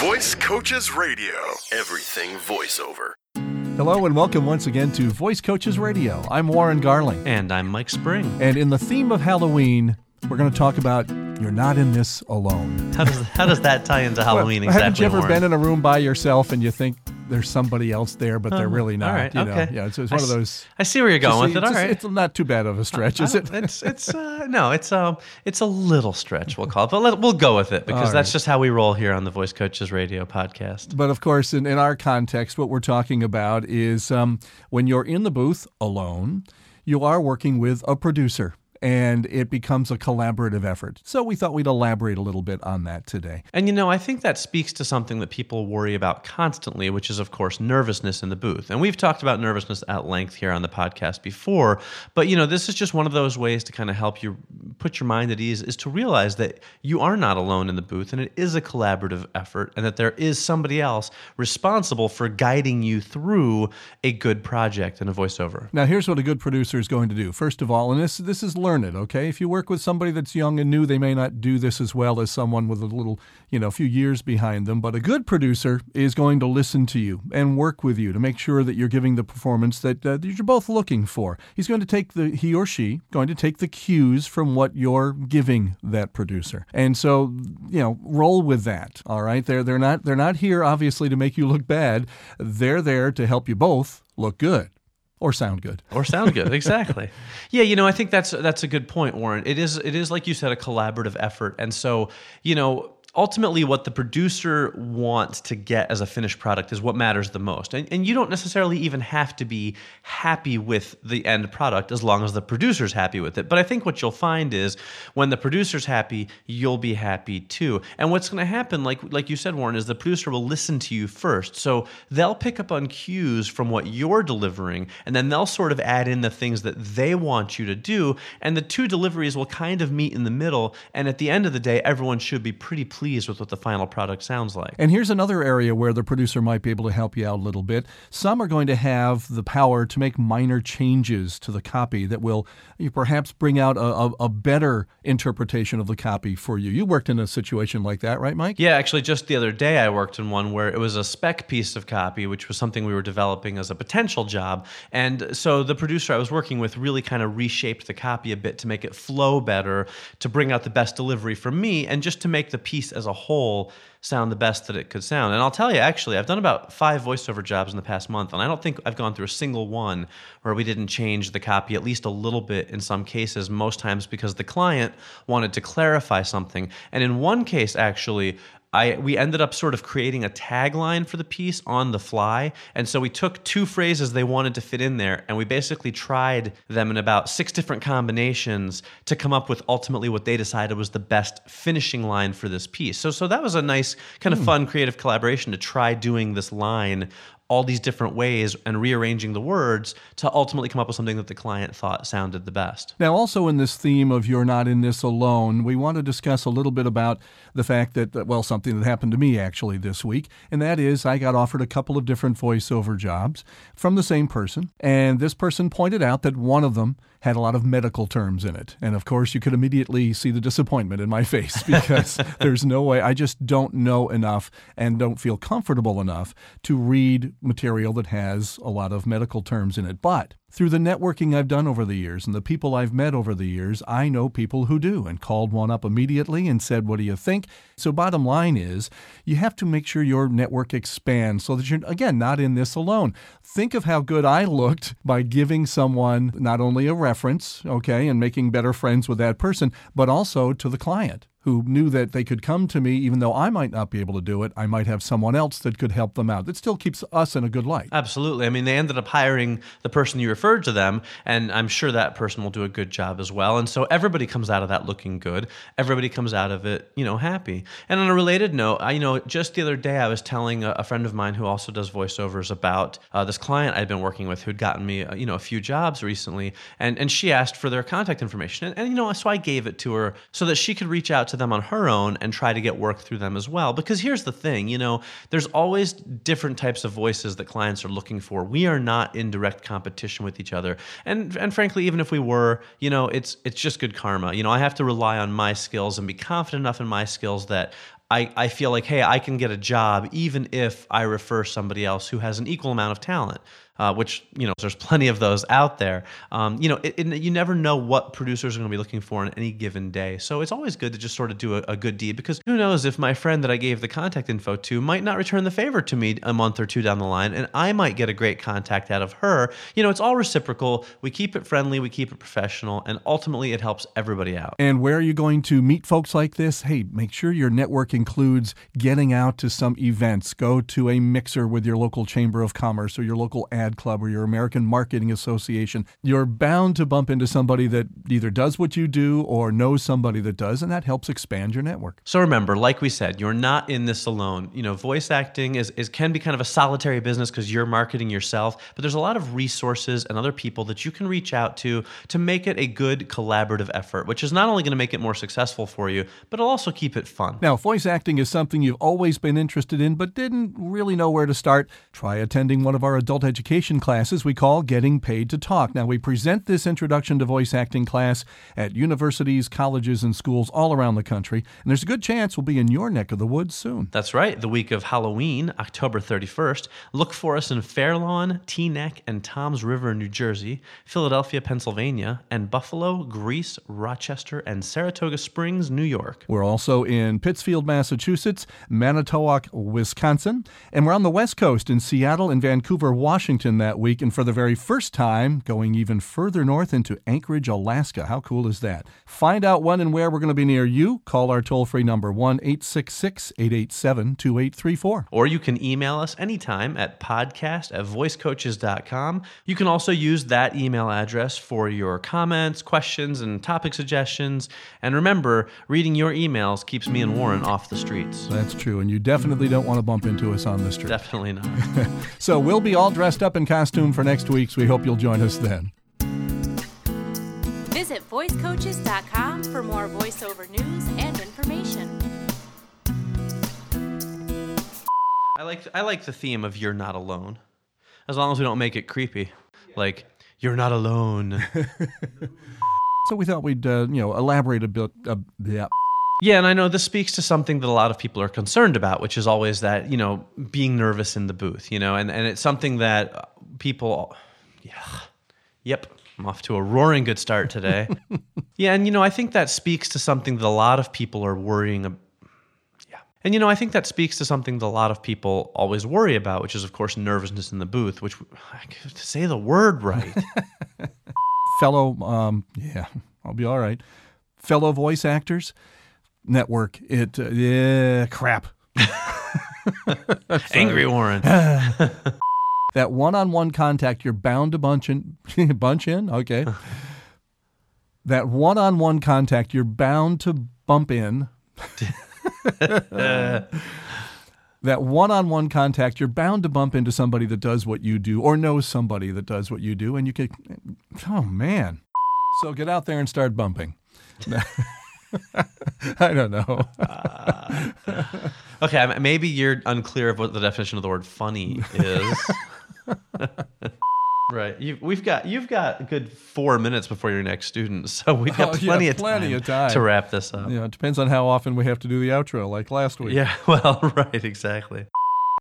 Voice Coaches Radio. Everything voiceover. Hello and welcome once again to Voice Coaches Radio. I'm Warren Garling. And I'm Mike Spring. And in the theme of Halloween, we're going to talk about you're not in this alone. How does, how does that tie into Halloween well, exactly? Haven't you ever Warren? been in a room by yourself and you think there's somebody else there, but they're Oh, really not? all right, you know? okay. Yeah, it's, it's I one of s- those. I see where you're going with it. All it's, right. it's not too bad of a stretch, is it? It's it's uh, no, it's um it's a little stretch we'll call it, but let, we'll go with it because All that's right. just how we roll here on the Voice Coaches Radio podcast. But of course, in, in our context, what we're talking about is um, when you're in the booth alone, you are working with a producer. And it becomes a collaborative effort. So we thought we'd elaborate a little bit on that today. And you know, I think that speaks to something that people worry about constantly, which is, of course, nervousness in the booth. And we've talked about nervousness at length here on the podcast before. But you know, this is just one of those ways to kind of help you put your mind at ease is to realize that you are not alone in the booth and it is a collaborative effort and that there is somebody else responsible for guiding you through a good project and a voiceover. Now, here's what a good producer is going to do. First of all, and this this is learn it, okay? If you work with somebody that's young and new, they may not do this as well as someone with a little, you know, a few years behind them. But a good producer is going to listen to you and work with you to make sure that you're giving the performance that, uh, that you're both looking for. He's going to take the he or she going to take the cues from what you're giving that producer, and so you know, roll with that. All right, they're they're not they're not here obviously to make you look bad. They're there to help you both look good or sound good. or sound good exactly. Yeah you know i think that's that's a good point warren. It is it is like you said a collaborative effort. And so you know ultimately what the producer wants to get as a finished product is what matters the most. And, and you don't necessarily even have to be happy with the end product as long as the producer's happy with it. But i think what you'll find is when the producer's happy you'll be happy too. And what's going to happen like like you said warren is the producer will listen to you first. So they'll pick up on cues from what you're delivering and then they'll sort of add in the things that they want you to do and the two deliveries will kind of meet in the middle. And at the end of the day everyone should be pretty pleased with what the final product sounds like And here's another area where the producer might be able to help you out a little bit. Some are going to have the power to make minor changes to the copy that will perhaps bring out a, a, a better interpretation of the copy for you. You worked in a situation like that, right, Mike? Yeah, actually, just the other day I worked in one where it was a spec piece of copy, which was something we were developing as a potential job. And so the producer I was working with really kind of reshaped the copy a bit to make it flow better, to bring out the best delivery from me, and just to make the piece as a whole sound the best that it could sound. And I'll tell you, actually, I've done about five voiceover jobs in the past month, and I don't think I've gone through a single one where we didn't change the copy at least a little bit in some cases, most times because the client wanted to clarify something. And in one case, actually, I we ended up sort of creating a tagline for the piece on the fly. And so we took two phrases they wanted to fit in there and we basically tried them in about six different combinations to come up with ultimately what they decided was the best finishing line for this piece. So so that was a nice kind of hmm. fun creative collaboration to try doing this line all these different ways and rearranging the words to ultimately come up with something that the client thought sounded the best. Now, also in this theme of you're not in this alone, we want to discuss a little bit about the fact that, well, well, something that happened to me actually this week, and that is I got offered a couple of different voiceover jobs from the same person, and this person pointed out that one of them had a lot of medical terms in it. And of course, you could immediately see the disappointment in my face because there's no way, I just don't know enough and don't feel comfortable enough to read material that has a lot of medical terms in it. But through the networking I've done over the years and the people I've met over the years, I know people who do and called one up immediately and said, What do you think? So, bottom line is, you have to make sure your network expands so that you're, again, not in this alone. Think of how good I looked by giving someone not only a reference, okay, and making better friends with that person, but also to the client who knew that they could come to me even though I might not be able to do it. I might have someone else that could help them out. That still keeps us in a good light. Absolutely. I mean, they ended up hiring the person you referred to them, and I'm sure that person will do a good job as well. And so everybody comes out of that looking good. Everybody comes out of it, you know, happy. And on a related note, I, you know, just the other day I was telling a, a friend of mine who also does voiceovers about uh, this client I'd been working with who'd gotten me, uh, you know, a few jobs recently, and and she asked for their contact information, and, and you know, so I gave it to her so that she could reach out to them on her own and try to get work through them as well. Because here's the thing, you know, there's always different types of voices that clients are looking for. We are not in direct competition with each other. And and frankly, even if we were, you know, it's it's just good karma. You know, I have to rely on my skills and be confident enough in my skills that I, I feel like, hey, I can get a job even if I refer somebody else who has an equal amount of talent uh, which you know there's plenty of those out there. Um, you know, it, it, you never know what producers are going to be looking for on any given day, so it's always good to just sort of do a, a, good deed because who knows if my friend that I gave the contact info to might not return the favor to me a month or two down the line, and I might get a great contact out of her. You know, it's all reciprocal. We keep it friendly, we keep it professional, and ultimately it helps everybody out. And where are you going to meet folks like this? Hey, make sure your network includes getting out to some events. Go to a mixer with your local chamber of commerce or your local ad Ad Club or your American Marketing Association, you're bound to bump into somebody that either does what you do or knows somebody that does, and that helps expand your network. So remember, like we said, you're not in this alone. You know, voice acting is, is can be kind of a solitary business because you're marketing yourself, but there's a lot of resources and other people that you can reach out to to make it a good collaborative effort, which is not only going to make it more successful for you, but it'll also keep it fun. Now, voice acting is something you've always been interested in, but didn't really know where to start. Try attending one of our adult education classes we call Getting Paid to Talk. Now, we present this introduction to voice acting class at universities, colleges, and schools all around the country, and there's a good chance we'll be in your neck of the woods soon. That's right. The week of Halloween, October 31st. Look for us in Fairlawn, Teaneck, and Toms River, New Jersey, Philadelphia, Pennsylvania, and Buffalo, Greece, Rochester, and Saratoga Springs, New York. We're also in Pittsfield, Massachusetts, Manitowoc, Wisconsin, and we're on the West Coast in Seattle and Vancouver, Washington Washington that week, and for the very first time, going even further north into Anchorage, Alaska. How cool is that? Find out when and where we're going to be near you. Call our toll free number 1 866 887 2834. Or you can email us anytime at podcast at voicecoaches.com. You can also use that email address for your comments, questions, and topic suggestions. And remember, reading your emails keeps me and Warren off the streets. That's true. And you definitely don't want to bump into us on the street. Definitely not. so we'll be all dressed up in costume for next week's. We hope you'll join us then. Visit voicecoaches.com for more voiceover news and information. I like I like the theme of "You're not alone," as long as we don't make it creepy, like "You're not alone." so we thought we'd uh, you know elaborate a bit. Uh, yeah. Yeah, and I know this speaks to something that a lot of people are concerned about, which is always that, you know, being nervous in the booth, you know, and, and it's something that people, yeah, yep, I'm off to a roaring good start today. yeah, and, you know, I think that speaks to something that a lot of people are worrying about. Yeah. And, you know, I think that speaks to something that a lot of people always worry about, which is, of course, nervousness in the booth, which, to say the word right. Fellow, um, yeah, I'll be all right. Fellow voice actors network. It uh, yeah, crap. Angry Warren. that one-on-one contact you're bound to bunch in bunch in, okay. that one-on-one contact you're bound to bump in. that one-on-one contact you're bound to bump into somebody that does what you do or knows somebody that does what you do and you can, oh man so get out there and start bumping I don't know. uh, okay, maybe you're unclear of what the definition of the word funny is. right. You, we've got you've got a good four minutes before your next student, so we've got oh, plenty, yeah, of, plenty time of time to wrap this up. Yeah, it depends on how often we have to do the outro, like last week. Yeah. Well, right. Exactly.